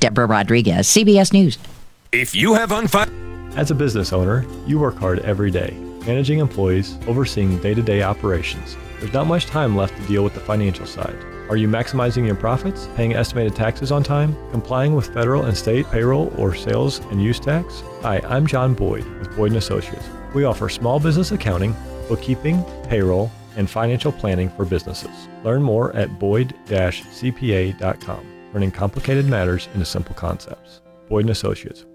Deborah Rodriguez, CBS News. If you have unfunded. As a business owner, you work hard every day, managing employees, overseeing day to day operations. There's not much time left to deal with the financial side. Are you maximizing your profits, paying estimated taxes on time, complying with federal and state payroll or sales and use tax? Hi, I'm John Boyd with Boyd & Associates. We offer small business accounting, bookkeeping, payroll, and financial planning for businesses. Learn more at boyd-cpa.com, turning complicated matters into simple concepts. Boyd & Associates,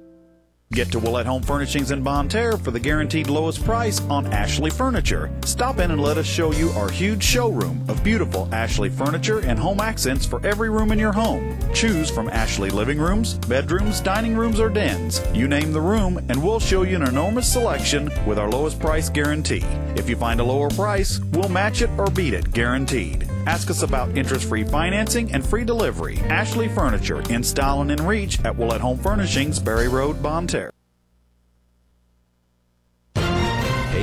Get to Willett Home Furnishings in Bonne Terre for the guaranteed lowest price on Ashley Furniture. Stop in and let us show you our huge showroom of beautiful Ashley furniture and home accents for every room in your home. Choose from Ashley living rooms, bedrooms, dining rooms, or dens. You name the room, and we'll show you an enormous selection with our lowest price guarantee. If you find a lower price, we'll match it or beat it, guaranteed. Ask us about interest free financing and free delivery. Ashley Furniture in style and in reach at Willett Home Furnishings, Berry Road, Bonne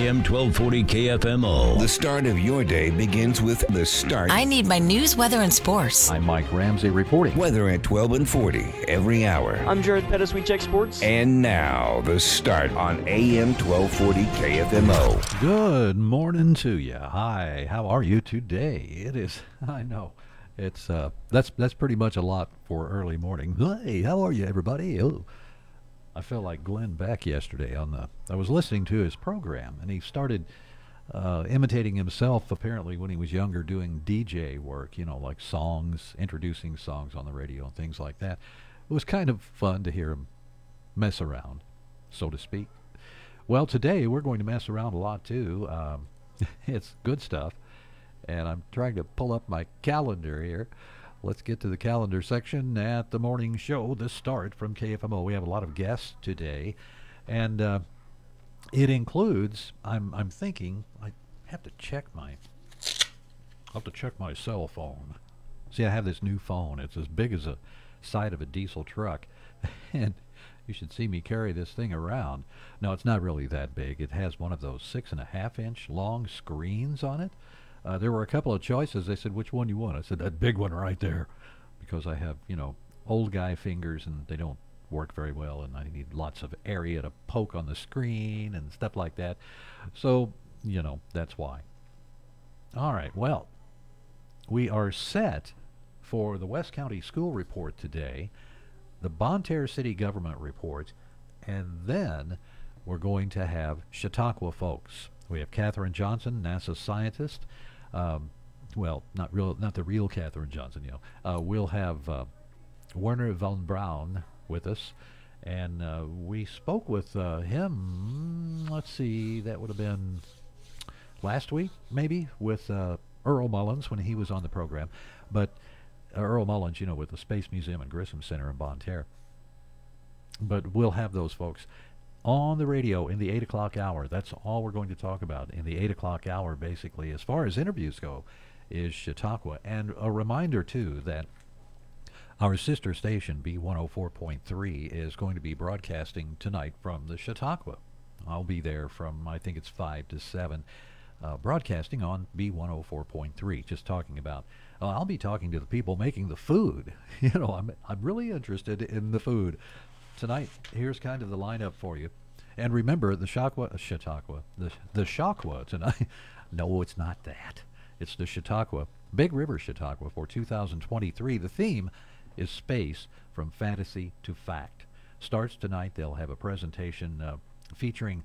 AM 1240 KFMO. The start of your day begins with the start. I need my news, weather, and sports. I'm Mike Ramsey reporting. Weather at 12 and 40 every hour. I'm Jared Pettis. We check sports. And now, the start on AM 1240 KFMO. Good morning to you. Hi, how are you today? It is, I know, it's, uh, that's, that's pretty much a lot for early morning. Hey, how are you, everybody? Oh. I felt like Glenn Beck yesterday on the. I was listening to his program, and he started uh, imitating himself. Apparently, when he was younger, doing DJ work, you know, like songs, introducing songs on the radio and things like that. It was kind of fun to hear him mess around, so to speak. Well, today we're going to mess around a lot too. Um, it's good stuff, and I'm trying to pull up my calendar here. Let's get to the calendar section at the morning show. The start from KFMO. We have a lot of guests today, and uh, it includes. I'm I'm thinking I have to check my. I'll have to check my cell phone. See, I have this new phone. It's as big as a side of a diesel truck, and you should see me carry this thing around. No, it's not really that big. It has one of those six and a half inch long screens on it. Uh, there were a couple of choices. They said, which one you want? I said, that big one right there. Because I have, you know, old guy fingers and they don't work very well and I need lots of area to poke on the screen and stuff like that. So, you know, that's why. All right, well, we are set for the West County School Report today, the Bonne Terre City Government Report, and then we're going to have Chautauqua folks. We have Katherine Johnson, NASA scientist. Um, well, not real, not the real Katherine Johnson. You know, uh, we'll have uh, Werner von Braun with us, and uh, we spoke with him. Let's see, that would have been last week, maybe, with Earl Mullins when he was on the program. But Earl Mullins, you know, with the Space Museum and Grissom Center in Bonne Terre. But we'll have those folks on the radio in the 8 o'clock hour. That's all we're going to talk about in the 8 o'clock hour, basically, as far as interviews go, is Chautauqua. And a reminder, too, that our sister station, B104.3, is going to be broadcasting tonight from the Chautauqua. I'll be there from, I think it's 5 to 7, uh, broadcasting on B104.3, just talking about. I'll be talking to the people making the food. You know, I'm, I'm really interested in the food tonight, here's kind of the lineup for you. And remember, the Chautauqua, uh, Chautauqua, the, the Chautauqua tonight. no, it's not that. It's the Chautauqua, Big River Chautauqua for 2023. The theme is space from fantasy to fact. Starts tonight. They'll have a presentation uh, featuring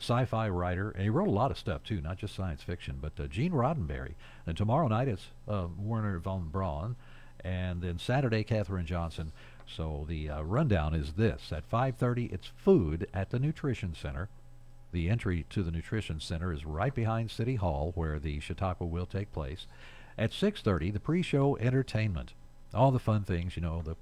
sci-fi writer, and he wrote a lot of stuff too, not just science fiction, but uh, Gene Roddenberry. And tomorrow night it's uh, Werner von Braun, and then Saturday Katherine Johnson. So the uh, rundown is this: at 5:30, it's food at the Nutrition Center. The entry to the Nutrition Center is right behind City Hall, where the Chautauqua will take place. At 6:30, the pre-show entertainment, all the fun things, you know, the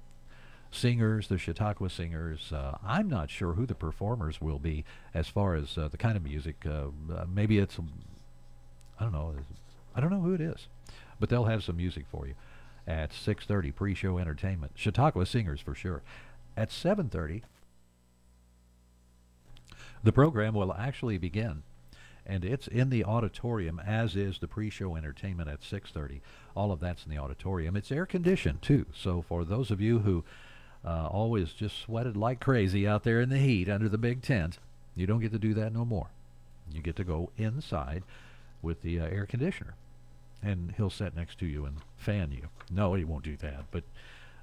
singers, the Chautauqua singers. Uh, I'm not sure who the performers will be as far as uh, the kind of music. Uh, uh maybe it's, I don't know, I don't know who it is, but they'll have some music for you at 6.30, pre-show entertainment. Chautauqua Singers for sure. At 7.30, the program will actually begin. And it's in the auditorium, as is the pre-show entertainment at 6.30. All of that's in the auditorium. It's air-conditioned, too. So for those of you who uh, always just sweated like crazy out there in the heat under the big tent. You don't get to do that no more. You get to go inside with the uh, air conditioner, and he'll sit next to you and fan you. No, he won't do that, but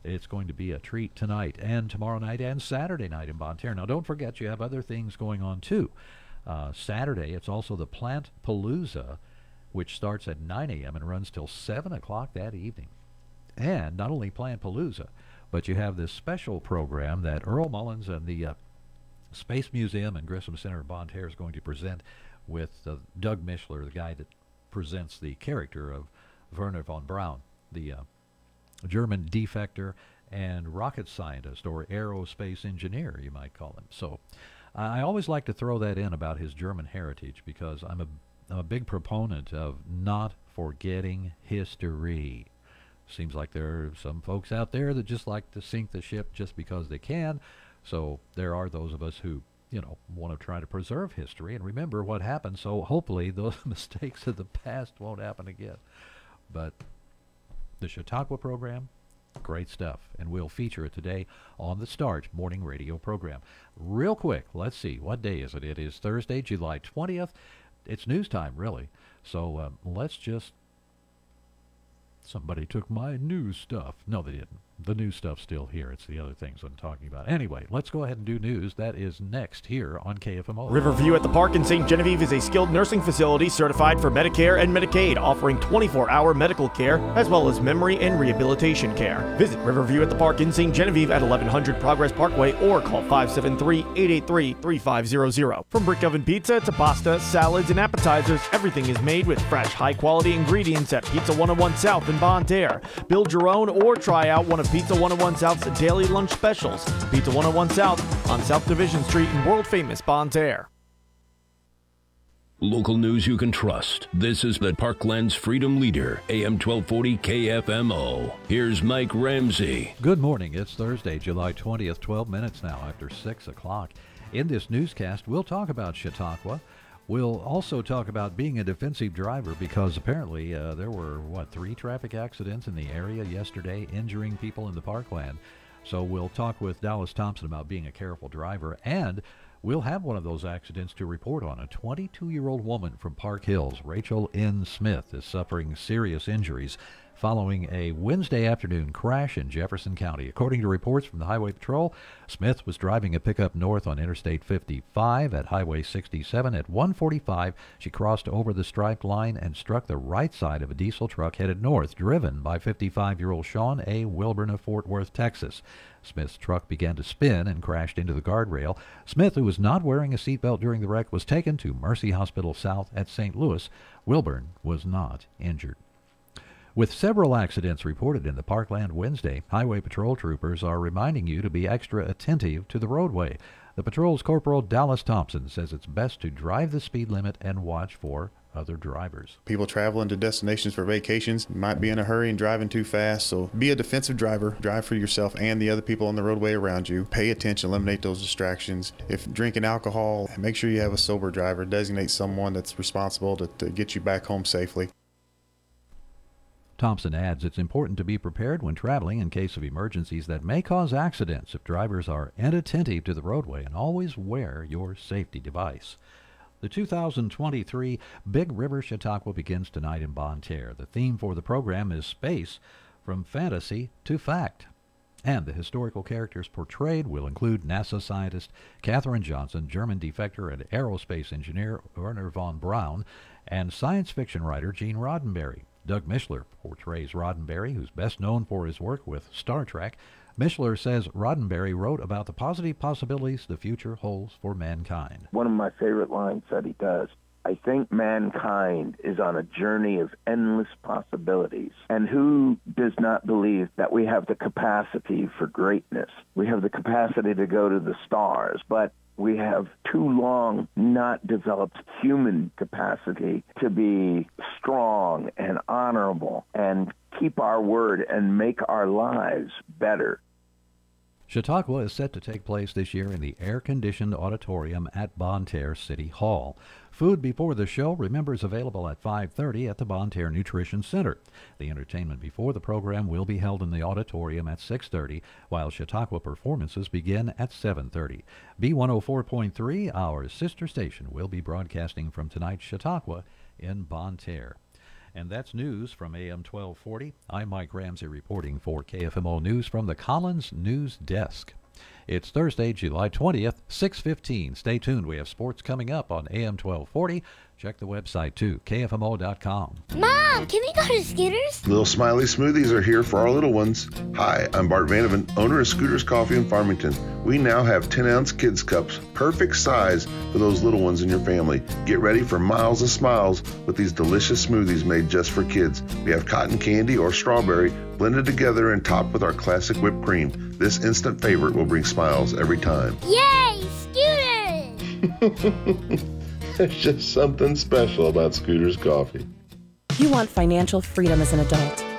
it's going to be a treat tonight and tomorrow night and Saturday night in Bonne Terre. Now, don't forget you have other things going on too. Uh, Saturday, it's also the Plant Palooza, which starts at 9 a.m. and runs till 7 o'clock that evening. And not only Plant Palooza, but you have this special program that Earl Mullins and the uh, Space Museum and Grissom Center in Bonne Terre is going to present with uh, Doug Mishler, the guy that presents the character of Werner von Braun, the uh, German defector and rocket scientist or aerospace engineer, you might call him. So I always like to throw that in about his German heritage because I'm a, I'm a big proponent of not forgetting history. Seems like there are some folks out there that just like to sink the ship just because they can. So there are those of us who, you know, want to try to preserve history and remember what happened. So hopefully those mistakes of the past won't happen again. But the Chautauqua program, great stuff. And we'll feature it today on the Start morning radio program. Real quick, let's see, what day is it? It is Thursday, July 20th. It's news time, really. So um, let's just Somebody took my news stuff. No, they didn't. The new stuff's still here. It's the other things I'm talking about. Anyway, let's go ahead and do news. That is next here on KFMO. Riverview at the Park in St. Genevieve is a skilled nursing facility certified for Medicare and Medicaid, offering 24 hour medical care as well as memory and rehabilitation care. Visit Riverview at the Park in St. Genevieve at 1100 Progress Parkway or call 573 883 3500. From brick oven pizza to pasta, salads, and appetizers, everything is made with fresh, high quality ingredients at Pizza 101 South in Bonne Terre. Build your own or try out one of Pizza 101 South's daily lunch specials. Pizza 101 South on South Division Street in world famous Bonne Terre. Local news you can trust. This is the Parkland's Freedom Leader, AM 1240 KFMO. Here's Mike Ramsey. Good morning. It's Thursday, July 20th, 12 minutes now after 6 o'clock. In this newscast, we'll talk about Chautauqua. We'll also talk about being a defensive driver because apparently uh, there were, what, three traffic accidents in the area yesterday, injuring people in the parkland. So we'll talk with Dallas Thompson about being a careful driver, and we'll have one of those accidents to report on. A 22 year old woman from Park Hills, Rachel N. Smith, is suffering serious injuries following a Wednesday afternoon crash in Jefferson County. According to reports from the Highway Patrol, Smith was driving a pickup north on Interstate 55 at Highway 67. At 145, she crossed over the striped line and struck the right side of a diesel truck headed north, driven by 55-year-old Sean A. Wilburn of Fort Worth, Texas. Smith's truck began to spin and crashed into the guardrail. Smith, who was not wearing a seatbelt during the wreck, was taken to Mercy Hospital South at St. Louis. Wilburn was not injured. With several accidents reported in the Parkland Wednesday, Highway Patrol troopers are reminding you to be extra attentive to the roadway. The patrol's Corporal Dallas Thompson says it's best to drive the speed limit and watch for other drivers. People traveling to destinations for vacations might be in a hurry and driving too fast, so be a defensive driver. Drive for yourself and the other people on the roadway around you. Pay attention, eliminate those distractions. If drinking alcohol, make sure you have a sober driver. Designate someone that's responsible to, to get you back home safely. Thompson adds it's important to be prepared when traveling in case of emergencies that may cause accidents if drivers are inattentive to the roadway and always wear your safety device. The 2023 Big River Chautauqua begins tonight in Bonne Terre. The theme for the program is space from fantasy to fact. And the historical characters portrayed will include NASA scientist Katherine Johnson, German defector and aerospace engineer Werner von Braun, and science fiction writer Gene Roddenberry. Doug Mishler portrays Roddenberry, who's best known for his work with Star Trek. Mishler says Roddenberry wrote about the positive possibilities the future holds for mankind. One of my favorite lines that he does I think mankind is on a journey of endless possibilities. And who does not believe that we have the capacity for greatness? We have the capacity to go to the stars, but we have too long not developed human capacity to be strong and honorable and keep our word and make our lives better. Chautauqua is set to take place this year in the air-conditioned auditorium at Bonne Terre City Hall. Food before the show, remember, is available at 5.30 at the Bonne Terre Nutrition Center. The entertainment before the program will be held in the auditorium at 6.30, while Chautauqua performances begin at 7.30. B104.3, our sister station, will be broadcasting from tonight's Chautauqua in Bonne Terre. And that's news from AM 1240. I'm Mike Ramsey reporting for KFMO News from the Collins News Desk. It's Thursday, July 20th, 6:15. Stay tuned. We have sports coming up on AM 1240. Check the website too, kfmo.com. Mom, can we go to Scooters? Little Smiley Smoothies are here for our little ones. Hi, I'm Bart Vanavant, owner of Scooters Coffee in Farmington. We now have 10 ounce kids cups, perfect size for those little ones in your family. Get ready for miles of smiles with these delicious smoothies made just for kids. We have cotton candy or strawberry blended together and topped with our classic whipped cream. This instant favorite will bring smiles every time. Yay, Scooters! There's just something special about Scooters Coffee. You want financial freedom as an adult.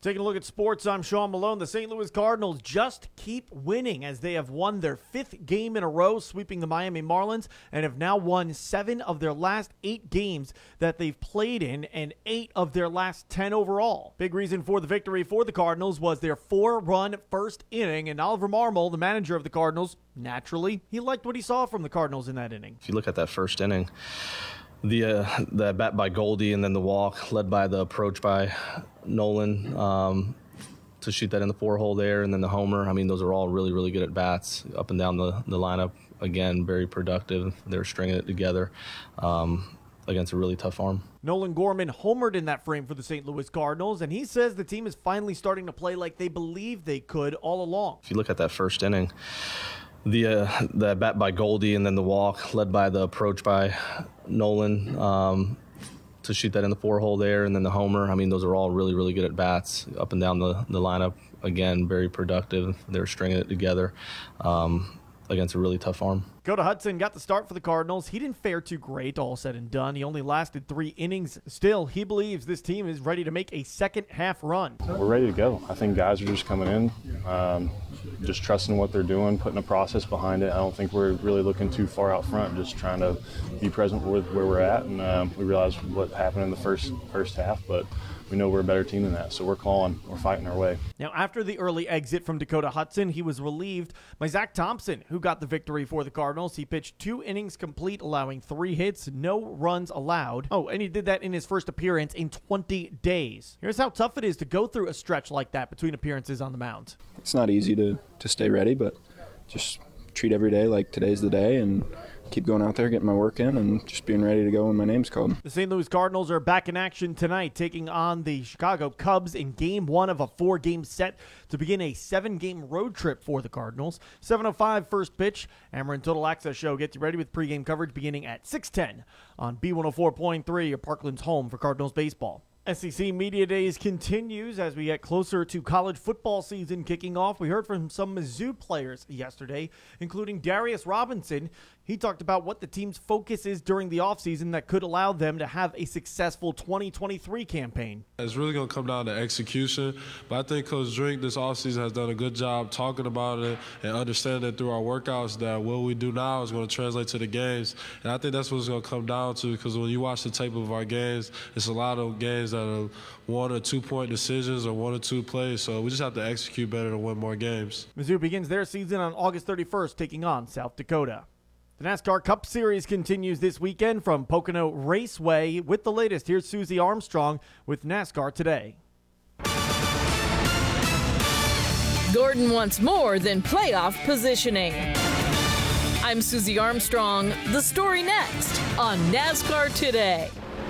Taking a look at sports, I'm Sean Malone. The St. Louis Cardinals just keep winning as they have won their fifth game in a row, sweeping the Miami Marlins, and have now won seven of their last eight games that they've played in, and eight of their last 10 overall. Big reason for the victory for the Cardinals was their four run first inning, and Oliver Marmol, the manager of the Cardinals, naturally, he liked what he saw from the Cardinals in that inning. If you look at that first inning, the uh, the bat by Goldie and then the walk led by the approach by Nolan um, to shoot that in the four hole there and then the homer. I mean, those are all really really good at bats up and down the the lineup. Again, very productive. They're stringing it together. Um, against a really tough arm. Nolan Gorman homered in that frame for the St. Louis Cardinals, and he says the team is finally starting to play like they believed they could all along. If you look at that first inning, the uh, the bat by Goldie and then the walk led by the approach by Nolan um, to shoot that in the four hole there and then the homer. I mean, those are all really really good at bats up and down the the lineup. Again, very productive. They're stringing it together. Um, against a really tough arm. Dakota Hudson got the start for the Cardinals. He didn't fare too great, all said and done. He only lasted three innings. Still, he believes this team is ready to make a second half run. We're ready to go. I think guys are just coming in, um, just trusting what they're doing, putting a process behind it. I don't think we're really looking too far out front, just trying to be present with where we're at. And um, we realized what happened in the first first half, but we know we're a better team than that. So we're calling, we're fighting our way. Now, after the early exit from Dakota Hudson, he was relieved by Zack Thompson, who got the victory for the Cardinals. He pitched two innings complete, allowing three hits, no runs allowed. Oh, and he did that in his first appearance in 20 days. Here's how tough it is to go through a stretch like that between appearances on the mound. It's not easy to, to stay ready, but just treat every day like today's the day and keep going out there, getting my work in, and just being ready to go when my name's called. The St. Louis Cardinals are back in action tonight, taking on the Chicago Cubs in game one of a four game set to begin a seven game road trip for the Cardinals. 7.05 first pitch. Ameren Total Access Show gets you ready with pregame coverage beginning at 610 on B104.3, your Parkland's home for Cardinals baseball. SEC Media Days continues as we get closer to college football season kicking off. We heard from some Mizzou players yesterday, including Darius Robinson. He talked about what the team's focus is during the offseason that could allow them to have a successful 2023 campaign. It's really going to come down to execution, but I think Coach Drink this offseason has done a good job talking about it and understanding it through our workouts that what we do now is going to translate to the games. And I think that's what it's going to come down to because when you watch the tape of our games, it's a lot of games are one or two point decisions or one or two plays. So we just have to execute better to win more games. Mizzou begins their season on August 31st, taking on South Dakota. The NASCAR Cup Series continues this weekend from Pocono Raceway. With the latest, here's Susie Armstrong with NASCAR Today. Gordon wants more than playoff positioning. I'm Susie Armstrong. The story next on NASCAR Today.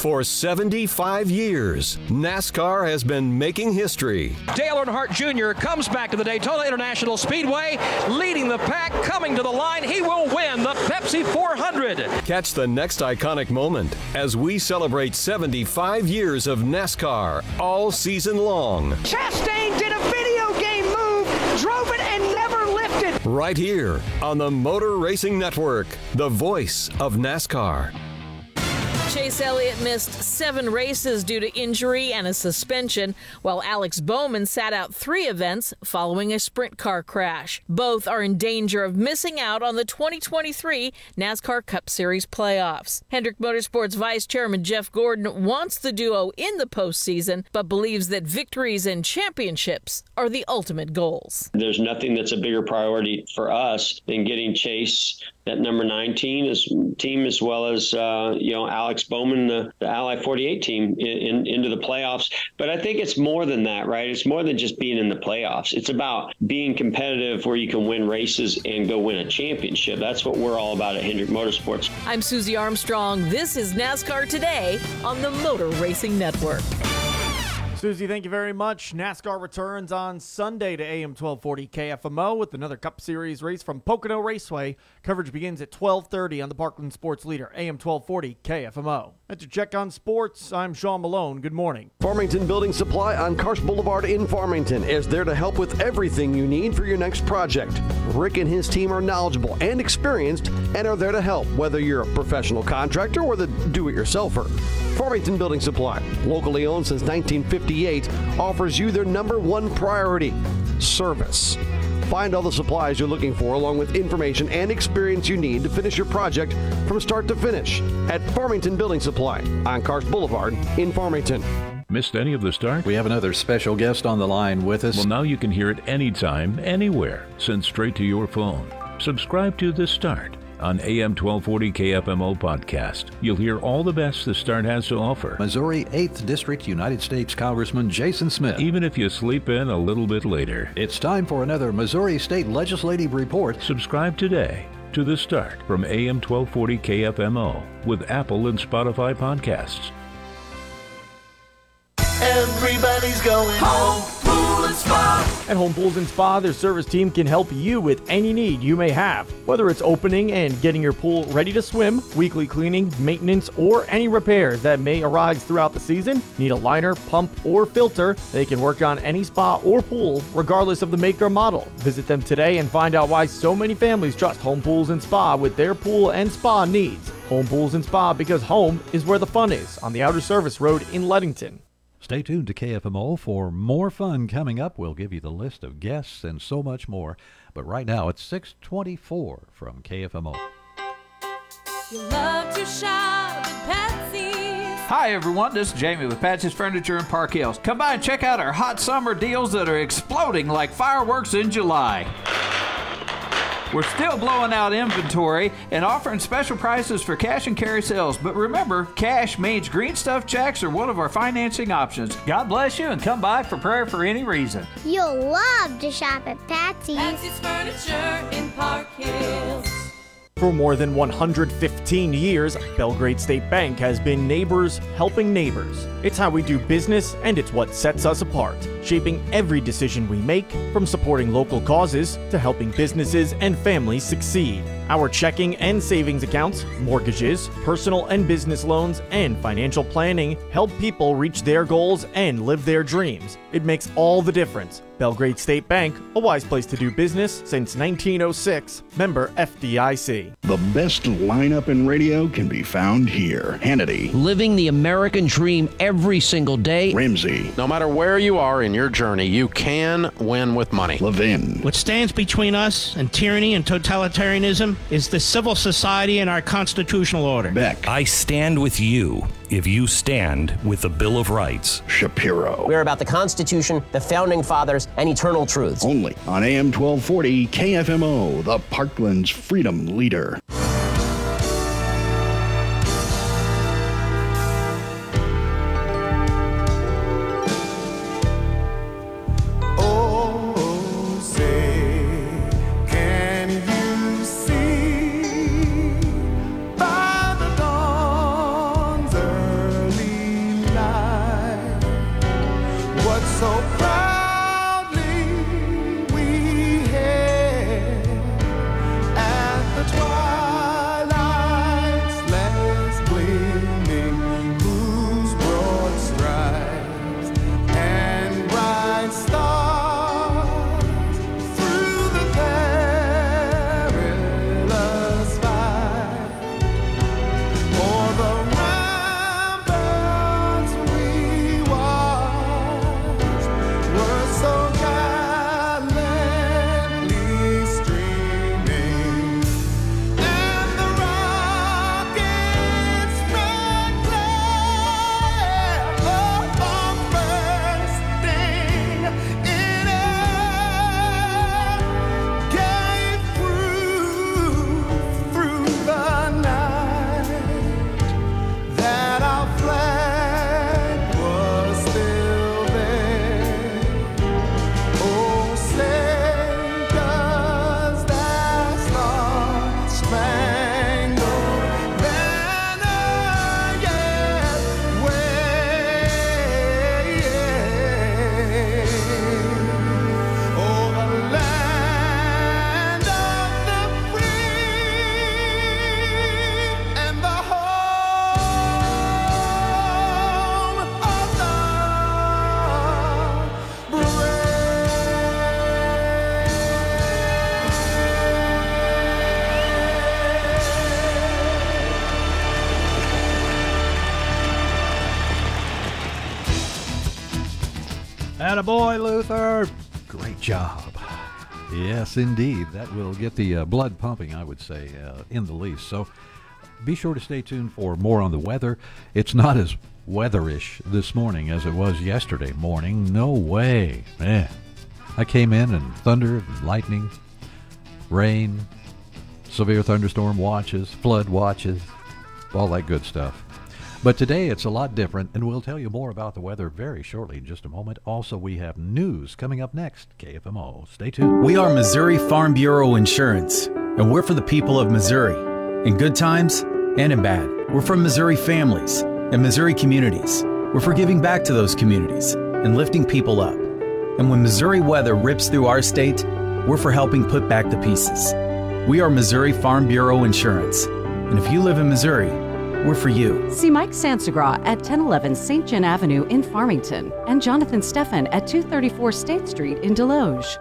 For 75 years, NASCAR has been making history. Dale Earnhardt Jr. comes back to the Daytona International Speedway, leading the pack, coming to the line. He will win the Pepsi 400. Catch the next iconic moment as we celebrate 75 years of NASCAR all season long. Chastain did a video game move, drove it, and never lifted. Right here on the Motor Racing Network, the voice of NASCAR. Chase Elliott missed seven races due to injury and a suspension, while Alex Bowman sat out three events following a sprint car crash. Both are in danger of missing out on the 2023 NASCAR Cup Series playoffs. Hendrick Motorsports Vice Chairman Jeff Gordon wants the duo in the postseason, but believes that victories and championships are the ultimate goals. There's nothing that's a bigger priority for us than getting Chase that number nine team as team as well as uh, you know Alex Bowman, the, the Ally 48 team, in, in, into the playoffs. But I think it's more than that, right? It's more than just being in the playoffs. It's about being competitive where you can win races and go win a championship. That's what we're all about at Hendrick Motorsports. I'm Susie Armstrong. This is NASCAR Today on the Motor Racing Network. Susie, thank you very much. NASCAR returns on Sunday to AM 1240 KFMO with another Cup Series race from Pocono Raceway. Coverage begins at 1230 on the Parkland Sports Leader, AM 1240 KFMO. And to check on sports, I'm Sean Malone. Good morning. Farmington Building Supply on Karsch Boulevard in Farmington is there to help with everything you need for your next project. Rick and his team are knowledgeable and experienced and are there to help, whether you're a professional contractor or the do-it-yourselfer. Farmington Building Supply, locally owned since 1958, offers you their number one priority service. Find all the supplies you're looking for, along with information and experience you need to finish your project from start to finish at Farmington Building Supply on Karsch Boulevard in Farmington. Missed any of the start? We have another special guest on the line with us. Well, now you can hear it anytime, anywhere, sent straight to your phone. Subscribe to The Start on AM 1240 KFMO podcast. You'll hear all the best the Start has to offer. Missouri 8th District United States Congressman Jason Smith. Even if you sleep in a little bit later. It's time for another Missouri State Legislative Report. Subscribe today to The Start from AM 1240 KFMO with Apple and Spotify podcasts. Everybody's going home. And. At Home Pools and Spa, their service team can help you with any need you may have. Whether it's opening and getting your pool ready to swim, weekly cleaning, maintenance, or any repairs that may arise throughout the season, need a liner, pump, or filter, they can work on any spa or pool, regardless of the make or model. Visit them today and find out why so many families trust Home Pools and Spa with their pool and spa needs. Home Pools and Spa because home is where the fun is on the Outer Service Road in Leadington. Stay tuned to KFMO for more fun coming up. We'll give you the list of guests and so much more. But right now it's 624 from KFMO. You love to shop at Patsy's. Hi everyone, this is Jamie with Patsy's Furniture in Park Hills. Come by and check out our hot summer deals that are exploding like fireworks in July. We're still blowing out inventory and offering special prices for cash and carry sales. But remember, cash means green stuff checks are one of our financing options. God bless you and come by for prayer for any reason. You'll love to shop at Patsy's. Patsy's Furniture in Park Hills. For more than 115 years, Belgrade State Bank has been neighbors helping neighbors. It's how we do business and it's what sets us apart, shaping every decision we make, from supporting local causes to helping businesses and families succeed. Our checking and savings accounts, mortgages, personal and business loans, and financial planning help people reach their goals and live their dreams. It makes all the difference. Belgrade State Bank, a wise place to do business since 1906. Member FDIC. The best lineup in radio can be found here. Hannity, Living the American dream every single day. Ramsey, No matter where you are in your journey, you can win with money. Levin, What stands between us and tyranny and totalitarianism is the civil society and our constitutional order. Beck, I stand with you if you stand with the Bill of Rights. Shapiro. We're about the Constitution, the Founding Fathers, and eternal truths. Only on AM 1240 KFMO, the Parkland's freedom leader. So proudly Attaboy, Luther! Great job. Yes, indeed. That will get the uh, blood pumping, I would say, uh, in the least. So be sure to stay tuned for more on the weather. It's not as weatherish this morning as it was yesterday morning. No way. Man. I came in and thunder and lightning, rain, severe thunderstorm watches, flood watches, all that good stuff. But today it's a lot different, and we'll tell you more about the weather very shortly in just a moment. Also, we have news coming up next. KFMO. Stay tuned. We are Missouri Farm Bureau Insurance, and we're for the people of Missouri, in good times and in bad. We're for Missouri families and Missouri communities. We're for giving back to those communities and lifting people up. And when Missouri weather rips through our state, we're for helping put back the pieces. We are Missouri Farm Bureau Insurance, and if you live in Missouri, we're for you. See Mike Sansagra at 1011 St. John Avenue in Farmington and Jonathan Steffen at 234 State Street in Desloge.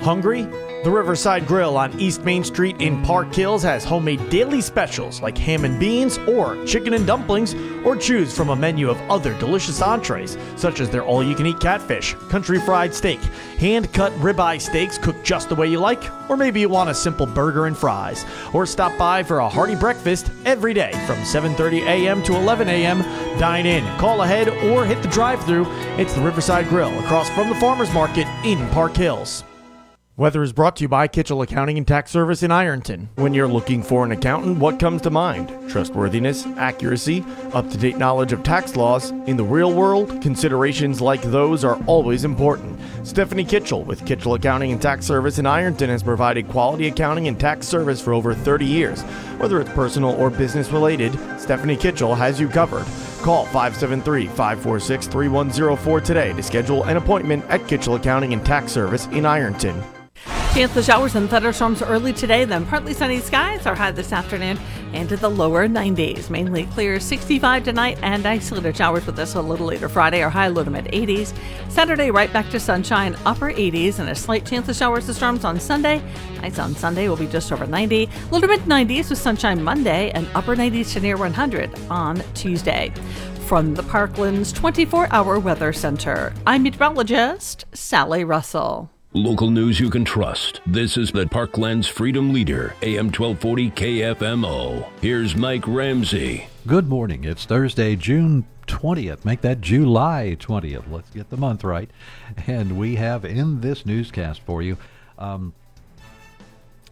Hungry? The Riverside Grill on East Main Street in Park Hills has homemade daily specials like ham and beans or chicken and dumplings, or choose from a menu of other delicious entrees, such as their all you can eat catfish, country fried steak, hand cut ribeye steaks cooked just the way you like, or maybe you want a simple burger and fries. Or stop by for a hearty breakfast every day from 7:30 a.m. to 11 a.m. Dine in, call ahead, or hit the drive-through. It's the Riverside Grill across from the Farmers Market in Park Hills. Weather is brought to you by Kitchell Accounting and Tax Service in Ironton. When you're looking for an accountant, what comes to mind? Trustworthiness, accuracy, up to date knowledge of tax laws. In the real world, considerations like those are always important. Stephanie Kitchell with Kitchell Accounting and Tax Service in Ironton has provided quality accounting and tax service for over 30 years. Whether it's personal or business related, Stephanie Kitchell has you covered. Call 573 546 3104 today to schedule an appointment at Kitchell Accounting and Tax Service in Ironton. Chance of showers and thunderstorms early today, then partly sunny skies are high this afternoon and to the lower 90s. Mainly clear 65 tonight and isolated showers with us a little later Friday are high low to mid 80s. Saturday right back to sunshine, upper 80s and a slight chance of showers and storms on Sunday. Highs on Sunday will be just over 90, low to mid 90s with sunshine Monday and upper 90s to near 100 on Tuesday. From the Parklands 24 hour weather center, I'm meteorologist Sally Russell. Local news you can trust. This is the Parklands Freedom Leader, AM 1240 KFMO. Here's Mike Ramsey. Good morning. It's Thursday, June 20th. Make that July 20th. Let's get the month right. And we have in this newscast for you um,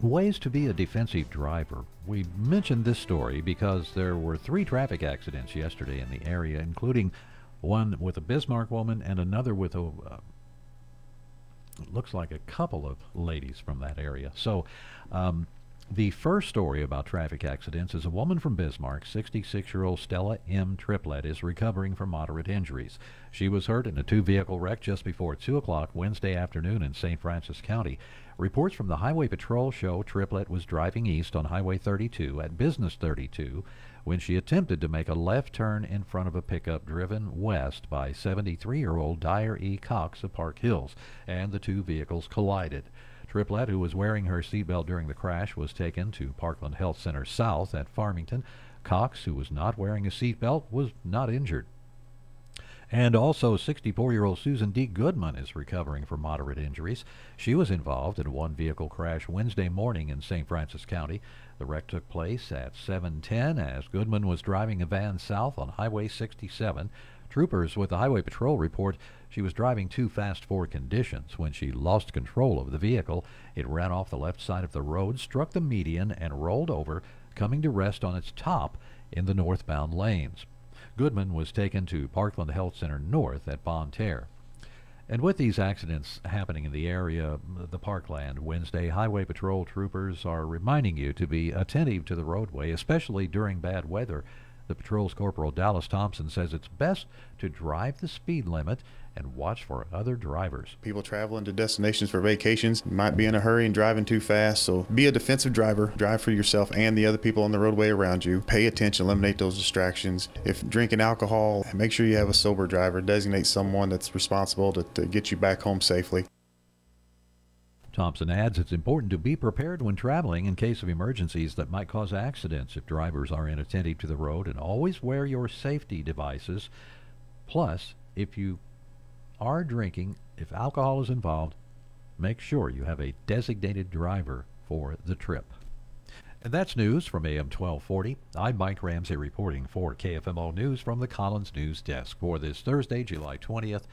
ways to be a defensive driver. We mentioned this story because there were three traffic accidents yesterday in the area, including one with a Bismarck woman and another with a. Uh, it looks like a couple of ladies from that area. So, um, the first story about traffic accidents is a woman from Bismarck, 66 year old Stella M. Triplett, is recovering from moderate injuries. She was hurt in a two vehicle wreck just before 2 o'clock Wednesday afternoon in St. Francis County. Reports from the Highway Patrol show Triplett was driving east on Highway 32 at Business 32 when she attempted to make a left turn in front of a pickup driven west by 73 year old Dyer E. Cox of Park Hills, and the two vehicles collided. Triplett, who was wearing her seatbelt during the crash, was taken to Parkland Health Center South at Farmington. Cox, who was not wearing a seatbelt, was not injured. And also, 64 year old Susan D. Goodman is recovering from moderate injuries. She was involved in one vehicle crash Wednesday morning in St. Francis County. The wreck took place at 710 as Goodman was driving a van south on Highway 67. Troopers with the Highway Patrol report she was driving too fast for conditions. When she lost control of the vehicle, it ran off the left side of the road, struck the median, and rolled over, coming to rest on its top in the northbound lanes. Goodman was taken to Parkland Health Center North at Bonne Terre. And with these accidents happening in the area, the parkland, Wednesday, Highway Patrol troopers are reminding you to be attentive to the roadway, especially during bad weather. The patrol's Corporal Dallas Thompson says it's best to drive the speed limit and watch for other drivers. People traveling to destinations for vacations might be in a hurry and driving too fast, so be a defensive driver. Drive for yourself and the other people on the roadway around you. Pay attention, eliminate those distractions. If drinking alcohol, make sure you have a sober driver. Designate someone that's responsible to, to get you back home safely. Thompson adds it's important to be prepared when traveling in case of emergencies that might cause accidents if drivers are inattentive to the road and always wear your safety devices. Plus, if you are drinking, if alcohol is involved, make sure you have a designated driver for the trip. And that's news from AM 1240. I'm Mike Ramsey reporting for KFMO News from the Collins News Desk for this Thursday, July 20th.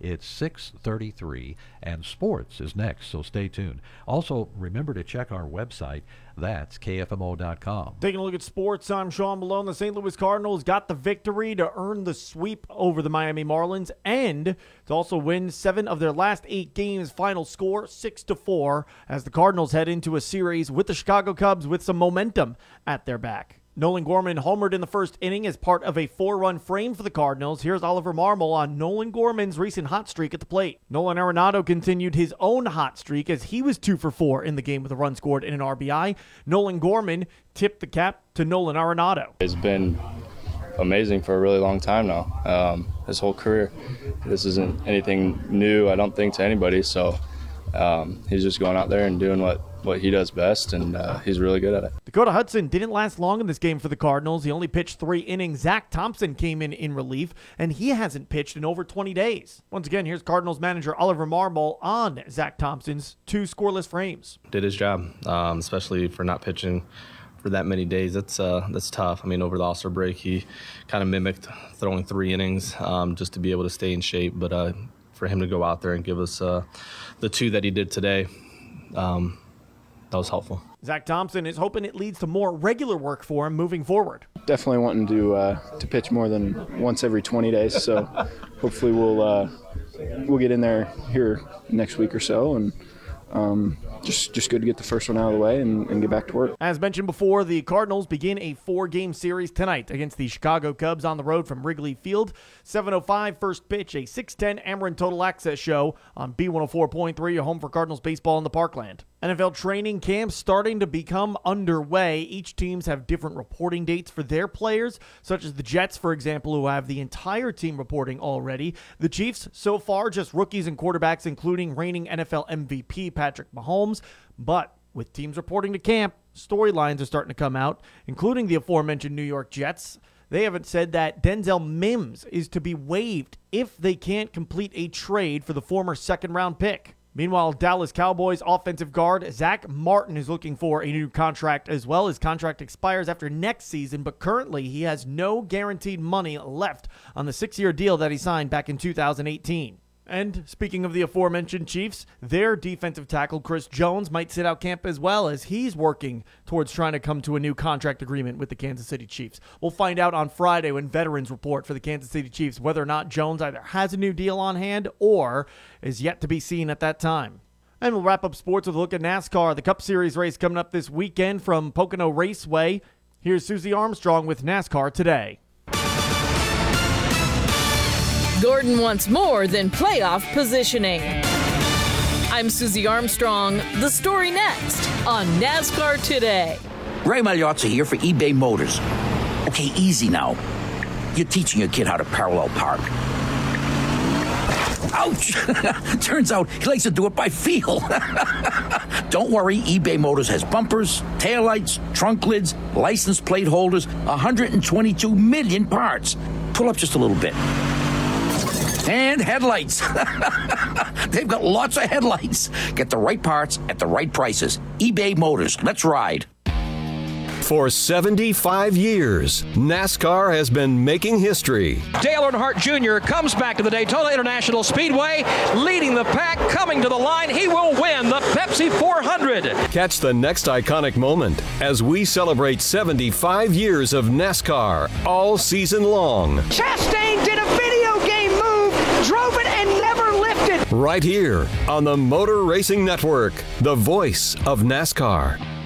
It's 6:33 and sports is next, so stay tuned. Also, remember to check our website. That's kfmo.com. Taking a look at sports, I'm Sean Malone. The St. Louis Cardinals got the victory to earn the sweep over the Miami Marlins and to also win 7 of their last 8 games. Final score 6 to 4 as the Cardinals head into a series with the Chicago Cubs with some momentum at their back. Nolan Gorman homered in the first inning as part of a four run frame for the Cardinals. Here's Oliver Marmol on Nolan Gorman's recent hot streak at the plate. Nolan Arenado continued his own hot streak as he was two for four in the game with a run scored and an RBI. Nolan Gorman tipped the cap to Nolan Arenado. It's been amazing for a really long time now, um, his whole career. This isn't anything new, I don't think, to anybody. So um, he's just going out there and doing what what he does best, and uh, he's really good at it. Dakota Hudson didn't last long in this game for the Cardinals. He only pitched three innings. Zack Thompson came in in relief, and he hasn't pitched in over 20 days. Once again, here's Cardinals manager Oliver Marmol on Zack Thompson's two scoreless frames. Did his job, um, especially for not pitching for that many days. That's uh, that's tough. I mean, over the All Star break, he kind of mimicked throwing three innings um, just to be able to stay in shape. But uh, for him to go out there and give us uh, the two that he did today, um, that was helpful. Zack Thompson is hoping it leads to more regular work for him moving forward. Definitely wanting to uh, to pitch more than once every 20 days. So hopefully we'll uh, we'll get in there here next week or so and. Um, just just good to get the first one out of the way and, and, get back to work. As mentioned before, the Cardinals begin a four-game series tonight against the Chicago Cubs on the road from Wrigley Field. 7:05 first pitch, a 6:10 Ameren Total Access show on B104.3, your home for Cardinals baseball in the Parkland. NFL training camps starting to become underway. Each teams have different reporting dates for their players, such as the Jets, for example, who have the entire team reporting already. The Chiefs, so far, just rookies and quarterbacks, including reigning NFL MVP Patrick Mahomes. But with teams reporting to camp, storylines are starting to come out, including the aforementioned New York Jets. They haven't said that Denzel Mims is to be waived if they can't complete a trade for the former second round pick. Meanwhile, Dallas Cowboys offensive guard Zack Martin is looking for a new contract as well. His contract expires after next season, but currently he has no guaranteed money left on the six year deal that he signed back in 2018. And speaking of the aforementioned Chiefs, their defensive tackle Chris Jones might sit out camp as well as he's working towards trying to come to a new contract agreement with the Kansas City Chiefs. We'll find out on Friday when veterans report for the Kansas City Chiefs whether or not Jones either has a new deal on hand or is yet to be seen at that time. And we'll wrap up sports with a look at NASCAR, the Cup Series race coming up this weekend from Pocono Raceway. Here's Susie Armstrong with NASCAR today. Gordon wants more than playoff positioning. I'm Susie Armstrong. The story next on NASCAR Today. Ray Magliozzi here for eBay Motors. Okay, easy now. You're teaching your kid how to parallel park. Ouch! Turns out he likes to do it by feel. Don't worry, eBay Motors has bumpers, taillights, trunk lids, license plate holders, 122 million parts. Pull up just a little bit. And headlights. They've got lots of headlights. Get the right parts at the right prices. eBay Motors. Let's ride. For 75 years, NASCAR has been making history. Dale Earnhardt Jr. comes back to the Daytona International Speedway, leading the pack, coming to the line. He will win the Pepsi 400. Catch the next iconic moment as we celebrate 75 years of NASCAR all season long. Chastain did a video game move, drove it, and never lifted. Right here on the Motor Racing Network, the voice of NASCAR.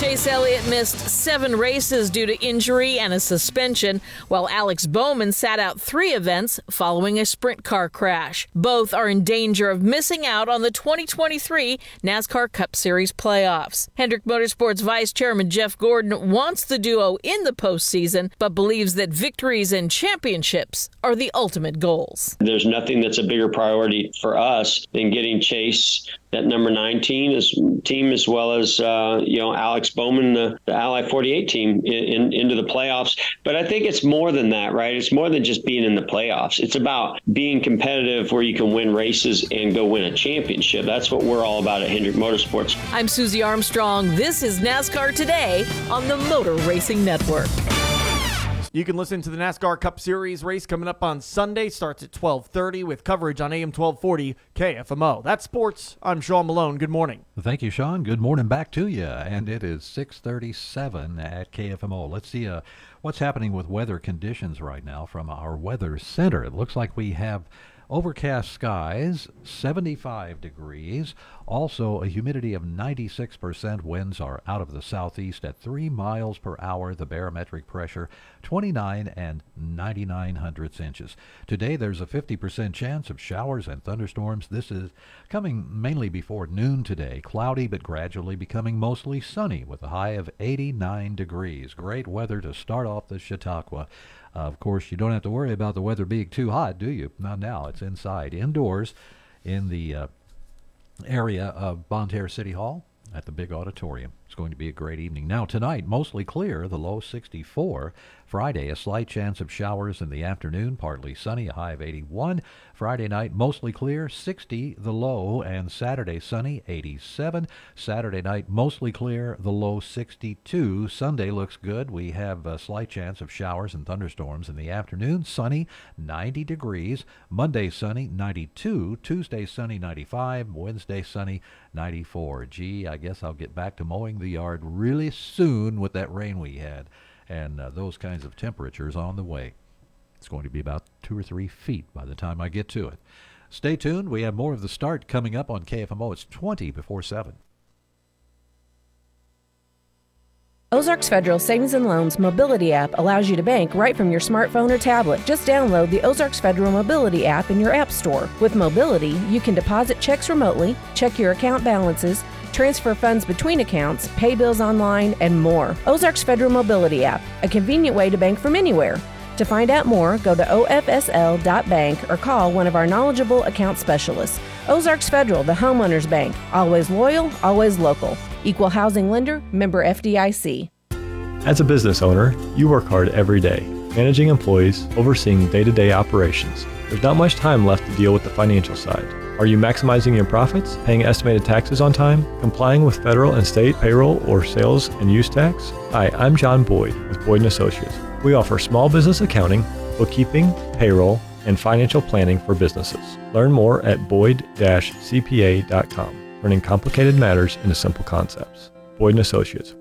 Chase Elliott missed seven races due to injury and a suspension, while Alex Bowman sat out three events following a sprint car crash. Both are in danger of missing out on the 2023 NASCAR Cup Series playoffs. Hendrick Motorsports Vice Chairman Jeff Gordon wants the duo in the postseason, but believes that victories and championships are the ultimate goals. There's nothing that's a bigger priority for us than getting Chase that number nine team as team as well as uh, you know Alex Bowman, the, the Ally 48 team, in, in, into the playoffs. But I think it's more than that, right? It's more than just being in the playoffs. It's about being competitive where you can win races and go win a championship. That's what we're all about at Hendrick Motorsports. I'm Susie Armstrong. This is NASCAR Today on the Motor Racing Network. You can listen to the NASCAR Cup Series race coming up on Sunday. Starts at 12:30 with coverage on AM 1240 KFMO. That's sports. I'm Sean Malone. Good morning. Thank you, Sean. Good morning back to you. And it is 6:37 at KFMO. Let's see uh, what's happening with weather conditions right now from our weather center. It looks like we have overcast skies, 75 degrees. Also, a humidity of 96%. Winds are out of the southeast at 3 miles per hour. The barometric pressure 29 and 99 hundredths inches. Today, there's a 50% chance of showers and thunderstorms. This is coming mainly before noon today. Cloudy, but gradually becoming mostly sunny with a high of 89 degrees. Great weather to start off the Chautauqua. Uh, of course, you don't have to worry about the weather being too hot, do you? Not now. It's inside, indoors, in the uh, area of Bonne Terre City Hall at the big auditorium. It's going to be a great evening. Now, tonight, mostly clear, the low 64. Friday, a slight chance of showers in the afternoon, partly sunny, a high of 81. Friday night, mostly clear, 60 the low, and Saturday, sunny, 87. Saturday night, mostly clear, the low 62. Sunday looks good. We have a slight chance of showers and thunderstorms in the afternoon, sunny, 90 degrees. Monday, sunny, 92. Tuesday, sunny, 95. Wednesday, sunny, 94. Gee, I guess I'll get back to mowing the yard really soon with that rain we had and uh, those kinds of temperatures on the way. It's going to be about two or three feet by the time I get to it. Stay tuned. We have more of the start coming up on KFMO. It's 20 before 7. Ozarks Federal Savings and Loans Mobility app allows you to bank right from your smartphone or tablet. Just download the Ozarks Federal Mobility app in your app store. With Mobility, you can deposit checks remotely, check your account balances, transfer funds between accounts, pay bills online, and more. Ozarks Federal Mobility app, a convenient way to bank from anywhere. To find out more, go to ofsl.bank or call one of our knowledgeable account specialists. Ozarks Federal, the homeowners bank. Always loyal, always local. Equal housing lender, member FDIC. As a business owner, you work hard every day, managing employees, overseeing day to day operations. There's not much time left to deal with the financial side. Are you maximizing your profits, paying estimated taxes on time, complying with federal and state payroll or sales and use tax? Hi, I'm John Boyd with Boyd & Associates. We offer small business accounting, bookkeeping, payroll, and financial planning for businesses. Learn more at boyd-cpa.com, turning complicated matters into simple concepts. Boyd & Associates.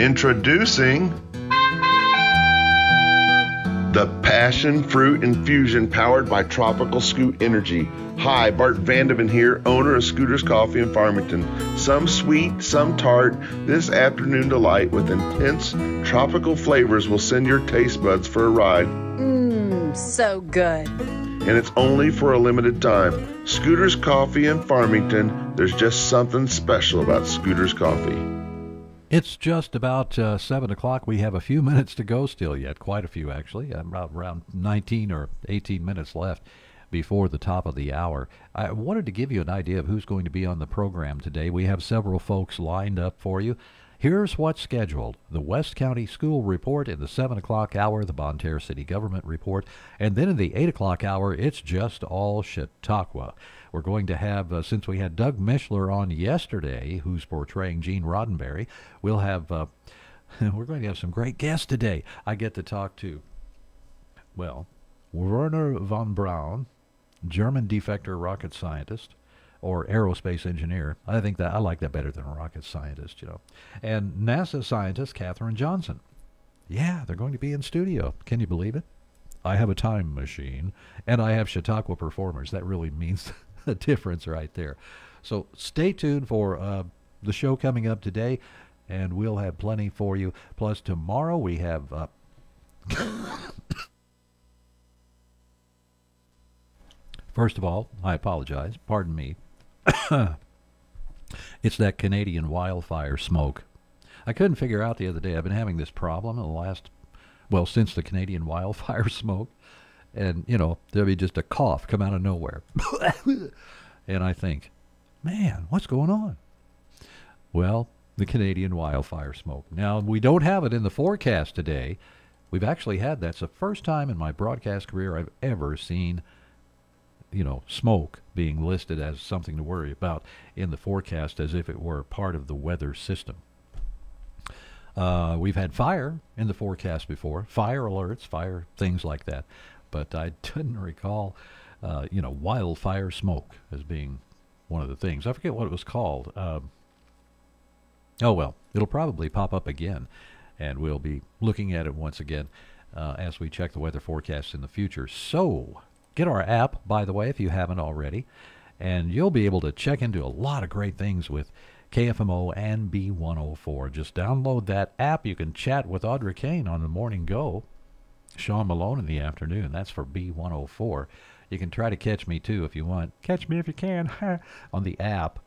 Introducing the Passion Fruit Infusion powered by Tropical Scoot Energy. Hi, Bart Vandeman here, owner of Scooters Coffee in Farmington. Some sweet, some tart, this afternoon delight with intense tropical flavors will send your taste buds for a ride. Mmm, so good. And it's only for a limited time. Scooters Coffee in Farmington, there's just something special about Scooters Coffee. It's just about uh, 7 o'clock. We have a few minutes to go still yet, quite a few actually, about around 19 or 18 minutes left before the top of the hour. I wanted to give you an idea of who's going to be on the program today. We have several folks lined up for you. Here's what's scheduled the West County School Report in the 7 o'clock hour, the Bonne Terre City Government Report, and then in the 8 o'clock hour, it's just all Chautauqua. We're going to have, uh, since we had Doug Mishler on yesterday, who's portraying Gene Roddenberry, we'll have, uh, we're going to have some great guests today. I get to talk to, well, Wernher von Braun, German defector rocket scientist or aerospace engineer. I think that I like that better than a rocket scientist, you know. And NASA scientist Katherine Johnson. Yeah, they're going to be in studio. Can you believe it? I have a time machine and I have Chautauqua performers. That really means a difference right there. So stay tuned for uh, the show coming up today, and we'll have plenty for you. Plus, tomorrow we have. Uh, First of all, I apologize. Pardon me. it's that Canadian wildfire smoke. I couldn't figure out the other day. I've been having this problem in the last, well, since the Canadian wildfire smoke and you know there'll be just a cough come out of nowhere and i think man what's going on well the canadian wildfire smoke now we don't have it in the forecast today we've actually had that's the first time in my broadcast career i've ever seen you know smoke being listed as something to worry about in the forecast as if it were part of the weather system uh, we've had fire in the forecast before, fire alerts, fire things like that but I didn't recall, uh, you know, wildfire smoke as being one of the things. I forget what it was called. Um, oh well, it'll probably pop up again, and we'll be looking at it once again uh, as we check the weather forecast in the future. So get our app, by the way, if you haven't already, and you'll be able to check into a lot of great things with. KFMO and B104. Just download that app. You can chat with Audrey Kane on the Morning Go Sean Malone in the afternoon. That's for B104. You can try to catch me too if you want. Catch me if you can on the app.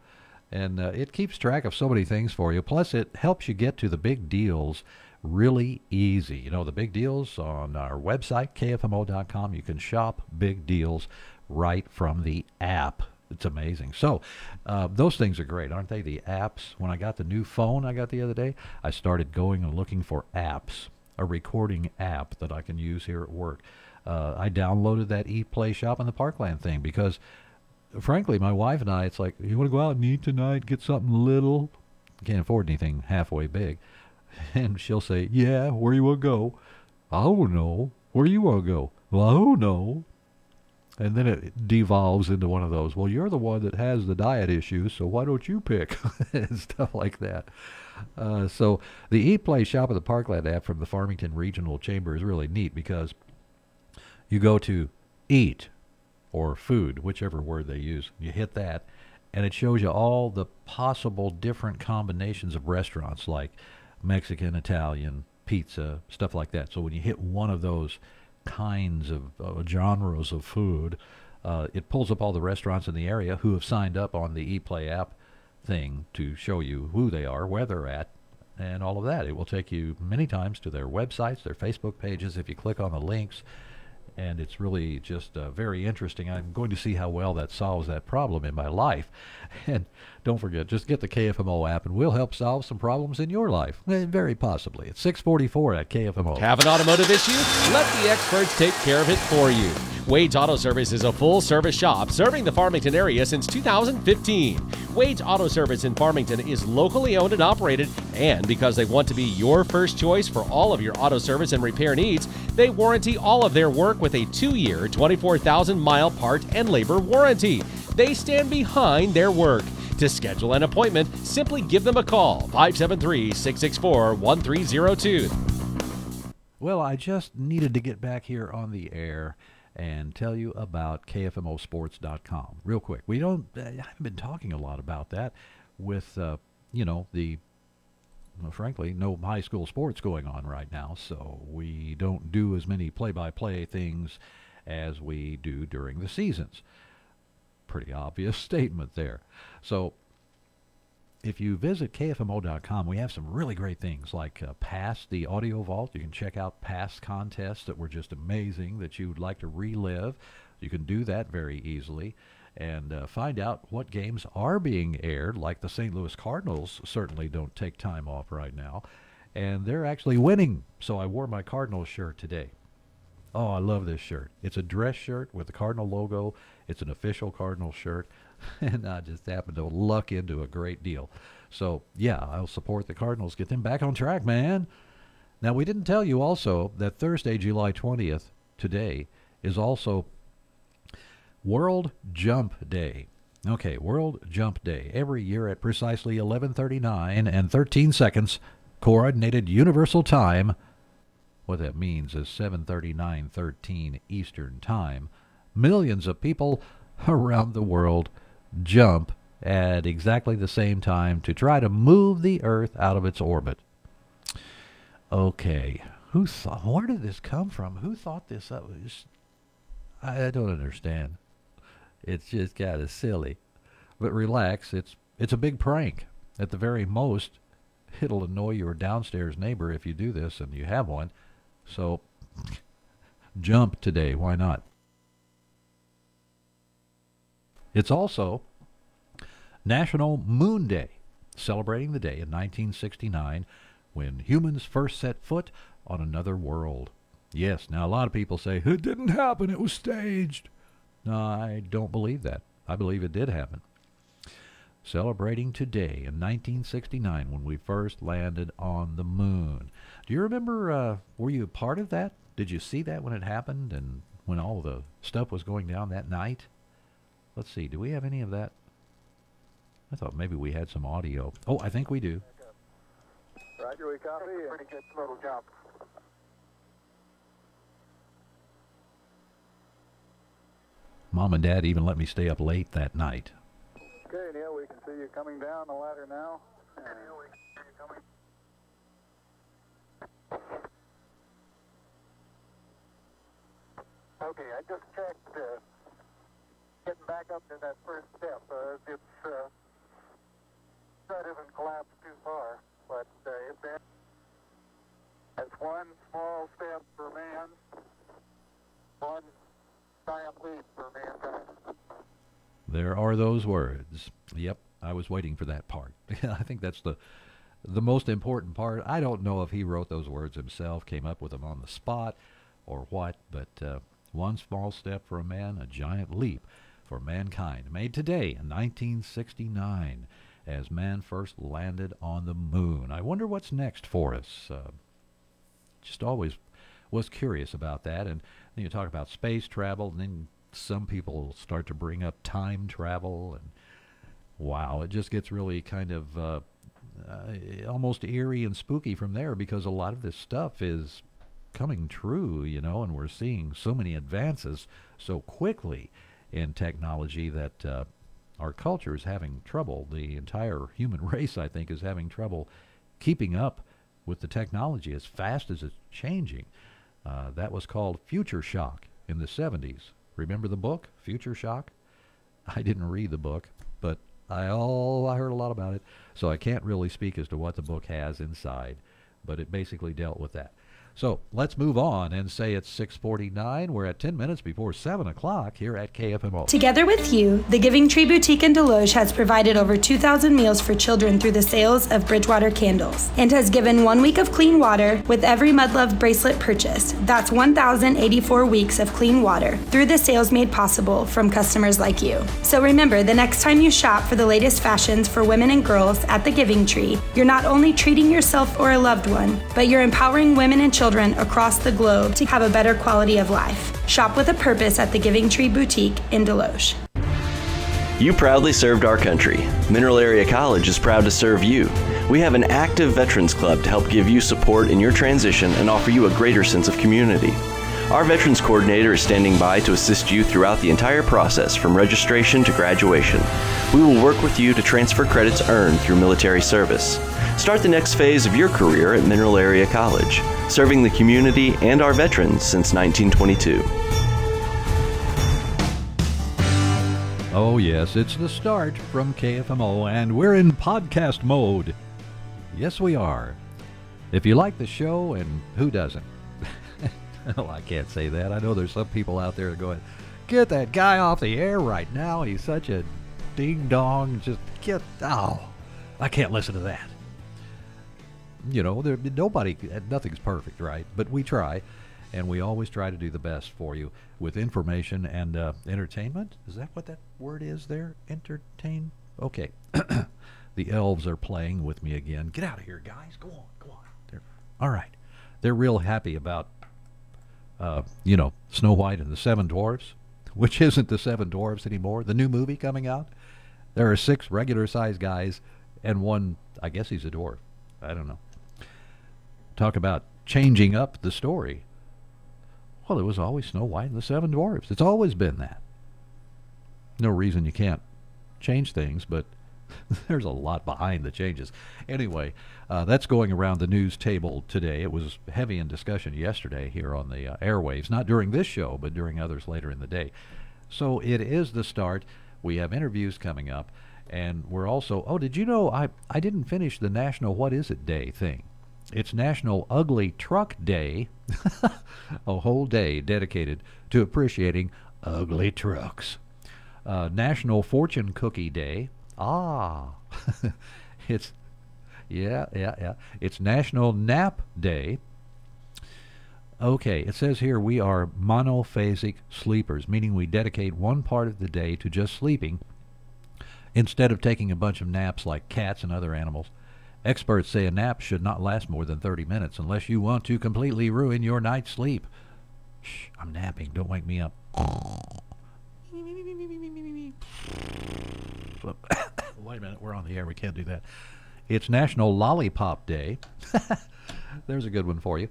And uh, it keeps track of so many things for you. Plus, it helps you get to the big deals really easy. You know, the big deals on our website, kfmo.com. You can shop big deals right from the app. It's amazing. So, uh, those things are great, aren't they? The apps. When I got the new phone I got the other day, I started going and looking for apps a recording app that I can use here at work. Uh, I downloaded that Eat Play Shop in the Parkland thing because, frankly, my wife and I, it's like, you want to go out and eat tonight, get something little? Can't afford anything halfway big. And she'll say, yeah, where you want to go? I don't know. Where you want to go? Well, I don't know. And then it devolves into one of those, well, you're the one that has the diet issues, so why don't you pick? and stuff like that. Uh, so the Eat Play Shop at the Parkland app from the Farmington Regional Chamber is really neat because you go to eat or food, whichever word they use, you hit that, and it shows you all the possible different combinations of restaurants like Mexican, Italian, pizza, stuff like that. So when you hit one of those kinds of uh, genres of food, uh, it pulls up all the restaurants in the area who have signed up on the ePlay app thing to show you who they are, where they're at, and all of that. It will take you many times to their websites, their Facebook pages. If you click on the links, and it's really just uh, very interesting. I'm going to see how well that solves that problem in my life. And don't forget, just get the KFMO app, and we'll help solve some problems in your life. Eh, very possibly. It's 644 at KFMO. Have an automotive issue? Let the experts take care of it for you. Wade's Auto Service is a full service shop serving the Farmington area since 2015. Wade's Auto Service in Farmington is locally owned and operated, and because they want to be your first choice for all of your auto service and repair needs, they warranty all of their work with a two year, 24,000 mile part and labor warranty. They stand behind their work. To schedule an appointment, simply give them a call 573 664 1302. Well, I just needed to get back here on the air and tell you about KFMOsports.com real quick. We don't, I haven't been talking a lot about that with, uh, you know, the, frankly, no high school sports going on right now, so we don't do as many play by play things as we do during the seasons. Pretty obvious statement there. So, if you visit kfmo.com, we have some really great things like uh, Past, the audio vault. You can check out past contests that were just amazing that you would like to relive. You can do that very easily and uh, find out what games are being aired, like the St. Louis Cardinals certainly don't take time off right now. And they're actually winning. So I wore my Cardinals shirt today. Oh, I love this shirt. It's a dress shirt with the Cardinal logo. It's an official Cardinal shirt. and I just happened to luck into a great deal. So, yeah, I'll support the Cardinals. Get them back on track, man. Now, we didn't tell you also that Thursday, July 20th, today, is also World Jump Day. Okay, World Jump Day. Every year at precisely 11:39 and 13 seconds, coordinated universal time. What that means is 7:39:13 Eastern Time. Millions of people around the world jump at exactly the same time to try to move the Earth out of its orbit. Okay, who thought? Where did this come from? Who thought this up? I, I don't understand. It's just kind of silly, but relax. It's it's a big prank. At the very most, it'll annoy your downstairs neighbor if you do this, and you have one. So, jump today. Why not? It's also National Moon Day, celebrating the day in 1969 when humans first set foot on another world. Yes, now a lot of people say, it didn't happen, it was staged. No, I don't believe that. I believe it did happen. Celebrating today in 1969 when we first landed on the moon. Do you remember, uh, were you a part of that? Did you see that when it happened and when all the stuff was going down that night? Let's see, do we have any of that? I thought maybe we had some audio. Oh, I think we do. Roger, we copy. Pretty good little jump. Mom and Dad even let me stay up late that night. Okay, Neil, we can see you coming down the ladder now. Okay, Neil, we can see you coming. Okay, I just checked. Uh, getting back up to that first step. Uh, it's uh, that isn't collapsed too far, but uh, it's that. That's one small step for man, one giant leap for mankind. There are those words. Yep, I was waiting for that part. I think that's the the most important part. I don't know if he wrote those words himself, came up with them on the spot, or what. But uh, one small step for a man, a giant leap for mankind, made today in 1969 as man first landed on the moon. I wonder what's next for us. Uh, just always was curious about that. And you talk about space travel, and then some people start to bring up time travel, and wow, it just gets really kind of uh, uh, almost eerie and spooky from there because a lot of this stuff is coming true, you know, and we're seeing so many advances so quickly in technology that uh, our culture is having trouble. The entire human race, I think, is having trouble keeping up with the technology as fast as it's changing. Uh, that was called Future Shock in the 70s. Remember the book, Future Shock? I didn't read the book, but I all I heard a lot about it, so I can't really speak as to what the book has inside, but it basically dealt with that. So let's move on and say it's 6:49. We're at 10 minutes before 7 o'clock here at KFMO. Together with you, the Giving Tree Boutique in Desloge has provided over 2,000 meals for children through the sales of Bridgewater candles and has given one week of clean water with every Mud Love bracelet purchased. That's 1,084 weeks of clean water through the sales made possible from customers like you. So remember, the next time you shop for the latest fashions for women and girls at the Giving Tree, you're not only treating yourself or a loved one, but you're empowering women and children across the globe to have a better quality of life. Shop with a purpose at the Giving Tree Boutique in Desloge. You proudly served our country. Mineral Area College is proud to serve you. We have an active Veterans Club to help give you support in your transition and offer you a greater sense of community. Our Veterans Coordinator is standing by to assist you throughout the entire process from registration to graduation. We will work with you to transfer credits earned through military service. Start the next phase of your career at Mineral Area College, serving the community and our veterans since 1922. Oh, yes, it's the start from KFMO, and we're in podcast mode. Yes, we are. If you like the show, and who doesn't? well, I can't say that. I know there's some people out there going, get that guy off the air right now. He's such a ding dong. Just get, oh, I can't listen to that. You know, there, nobody, nothing's perfect, right? But we try and we always try to do the best for you with information and uh, entertainment. Is that what that word is there? Entertain? Okay. the elves are playing with me again. Get out of here, guys. Go on, go on. They're, all right. They're real happy about, uh, you know, Snow White and the Seven Dwarfs, which isn't the Seven Dwarfs anymore. The new movie coming out. There are six regular sized guys and one, I guess he's a dwarf. I don't know. Talk about changing up the story. Well, it was always Snow White and the Seven Dwarfs. It's always been that. No reason you can't change things, but there's a lot behind the changes. Anyway, uh, that's going around the news table today. It was heavy in discussion yesterday here on the uh, airwaves, not during this show, but during others later in the day. So it is the start. We have interviews coming up, and we're also. Oh, did you know I I didn't finish the National What Is It Day thing? It's National Ugly Truck Day, a whole day dedicated to appreciating ugly trucks. Uh, National Fortune Cookie Day. Ah, it's yeah, yeah, yeah. It's National Nap Day. Okay, it says here we are monophasic sleepers, meaning we dedicate one part of the day to just sleeping instead of taking a bunch of naps like cats and other animals. Experts say a nap should not last more than 30 minutes unless you want to completely ruin your night's sleep. Shh, I'm napping. Don't wake me up. Wait a minute, we're on the air. We can't do that. It's National Lollipop Day. There's a good one for you.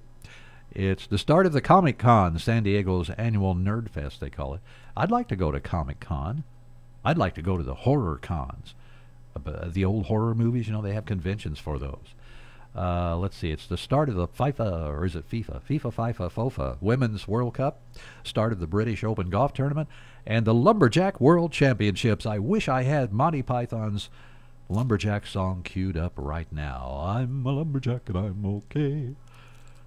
It's the start of the Comic Con, San Diego's annual Nerd Fest, they call it. I'd like to go to Comic Con. I'd like to go to the horror cons. Uh, the old horror movies, you know, they have conventions for those. Uh, let's see, it's the start of the FIFA, or is it FIFA? FIFA, FIFA, FOFA Women's World Cup, start of the British Open Golf Tournament, and the Lumberjack World Championships. I wish I had Monty Python's Lumberjack song queued up right now. I'm a lumberjack and I'm okay.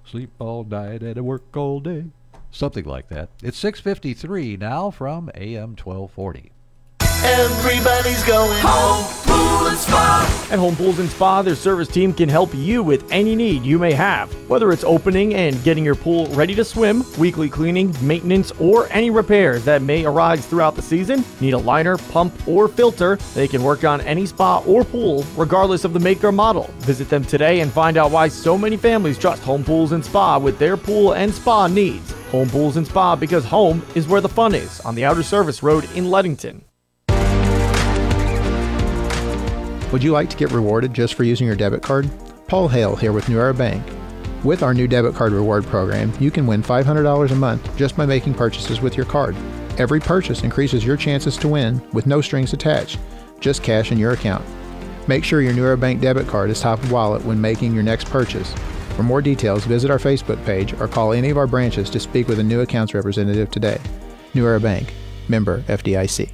Sleep all night and I work all day. Something like that. It's 6.53 now from AM 1240. Everybody's going home. Pool and Spa. At Home Pools and Spa, their service team can help you with any need you may have. Whether it's opening and getting your pool ready to swim, weekly cleaning, maintenance, or any repairs that may arise throughout the season, need a liner, pump, or filter, they can work on any spa or pool, regardless of the make or model. Visit them today and find out why so many families trust Home Pools and Spa with their pool and spa needs. Home Pools and Spa because home is where the fun is on the Outer Service Road in Leadington. Would you like to get rewarded just for using your debit card? Paul Hale here with New Era Bank. With our new debit card reward program, you can win $500 a month just by making purchases with your card. Every purchase increases your chances to win with no strings attached, just cash in your account. Make sure your New Era Bank debit card is top of wallet when making your next purchase. For more details, visit our Facebook page or call any of our branches to speak with a new accounts representative today. New Era Bank, member FDIC.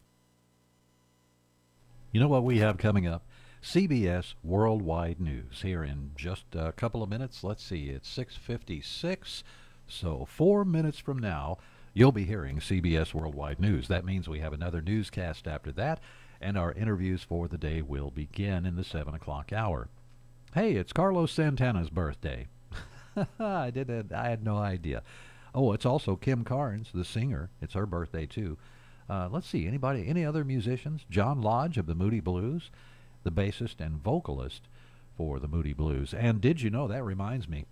You know what we have coming up? CBS Worldwide News here in just a couple of minutes. Let's see, it's 6:56. So 4 minutes from now, you'll be hearing CBS Worldwide News. That means we have another newscast after that, and our interviews for the day will begin in the 7 o'clock hour. Hey, it's Carlos Santana's birthday. I didn't. I had no idea. Oh, it's also Kim Carnes, the singer. It's her birthday too. Uh, let's see, anybody, any other musicians? John Lodge of the Moody Blues, the bassist and vocalist for the Moody Blues. And did you know, that reminds me,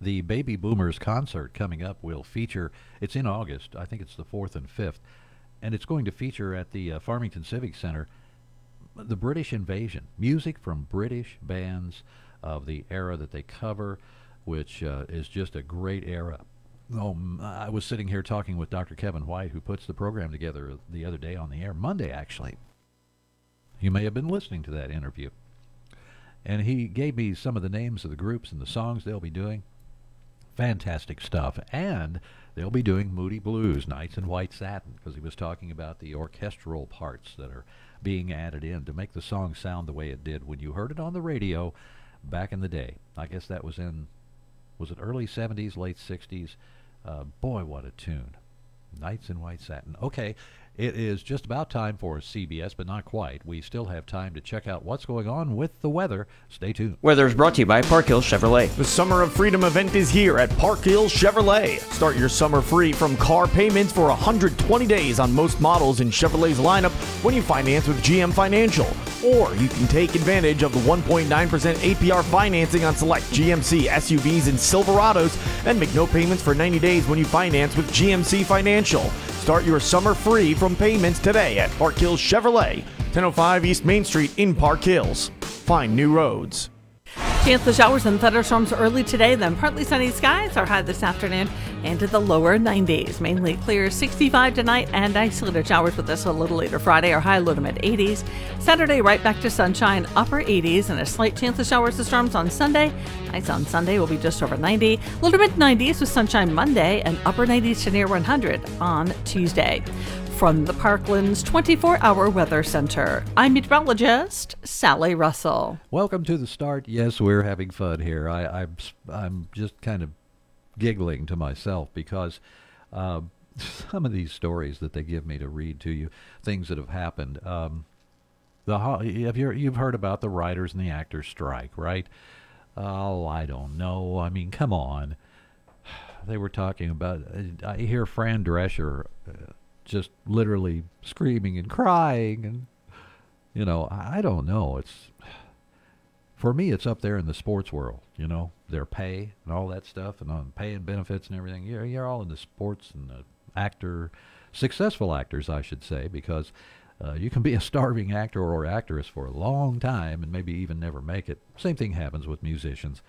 the Baby Boomers concert coming up will feature, it's in August, I think it's the 4th and 5th, and it's going to feature at the uh, Farmington Civic Center the British invasion, music from British bands of the era that they cover, which uh, is just a great era. Oh, I was sitting here talking with Dr. Kevin White, who puts the program together the other day on the air, Monday actually. You may have been listening to that interview. And he gave me some of the names of the groups and the songs they'll be doing. Fantastic stuff. And they'll be doing Moody Blues, Nights in White Satin, because he was talking about the orchestral parts that are being added in to make the song sound the way it did when you heard it on the radio back in the day. I guess that was in, was it early 70s, late 60s? Uh, boy, what a tune. Nights in White Satin. Okay, it is just about time for CBS, but not quite. We still have time to check out what's going on with the weather. Stay tuned. Weather is brought to you by Park Hill Chevrolet. The Summer of Freedom event is here at Park Hill Chevrolet. Start your summer free from car payments for 120 days on most models in Chevrolet's lineup when you finance with GM Financial. Or you can take advantage of the 1.9% APR financing on select GMC SUVs and Silverados and make no payments for 90 days when you finance with GMC Financial. Start your summer free from payments today at Park Hills Chevrolet, 1005 East Main Street in Park Hills. Find new roads. Chance of showers and thunderstorms early today, then partly sunny skies are high this afternoon into the lower 90s. Mainly clear 65 tonight and isolated showers with us a little later Friday are high low to mid 80s. Saturday right back to sunshine, upper 80s and a slight chance of showers and storms on Sunday. Nights on Sunday will be just over 90, low to mid 90s with sunshine Monday and upper 90s to near 100 on Tuesday. From the Parklands 24 Hour Weather Center, I'm meteorologist Sally Russell. Welcome to the start. Yes, we're having fun here. I, I'm, I'm just kind of giggling to myself because uh, some of these stories that they give me to read to you, things that have happened. Um, the have you you've heard about the writers and the actors strike, right? Oh, I don't know. I mean, come on. They were talking about. I hear Fran Drescher. Just literally screaming and crying and you know i don't know. It's for me it's up there in the sports world you know their pay and all that stuff and on pay and benefits and everything. You're, you're all in the sports and the actor successful actors i should say because uh, you can be a starving actor or actress for a long time and maybe even never make it. Same thing happens with musicians.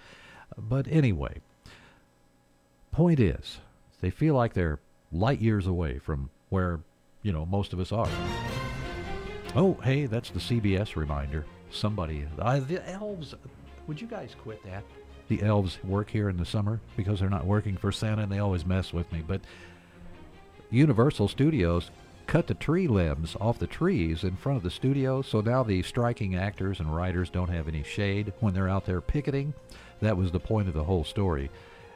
But anyway point is they feel like they're light years away from where, you know, most of us are. Oh, hey, that's the CBS reminder. Somebody, uh, the elves, would you guys quit that? The elves work here in the summer because they're not working for Santa and they always mess with me. But Universal Studios cut the tree limbs off the trees in front of the studio, so now the striking actors and writers don't have any shade when they're out there picketing. That was the point of the whole story,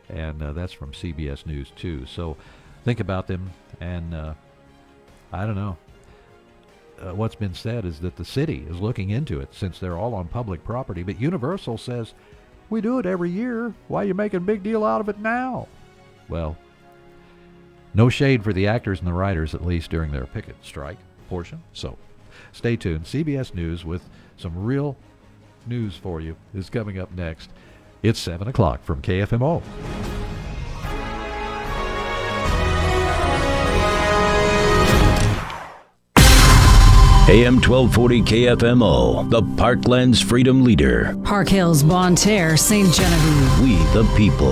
and uh, that's from CBS News too. So think about them, and uh, I don't know. uh, what's been said is that the city is looking into it since they're all on public property. But Universal says, we do it every year. Why are you making a big deal out of it now? Well, no shade for the actors and the writers, at least during their picket strike portion. So stay tuned. CBS News with some real news for you is coming up next. It's 7 o'clock from KFMO. AM 1240 KFMO, the Parkland's freedom leader. Park Hills, Bonne Terre, St. Genevieve. We the people.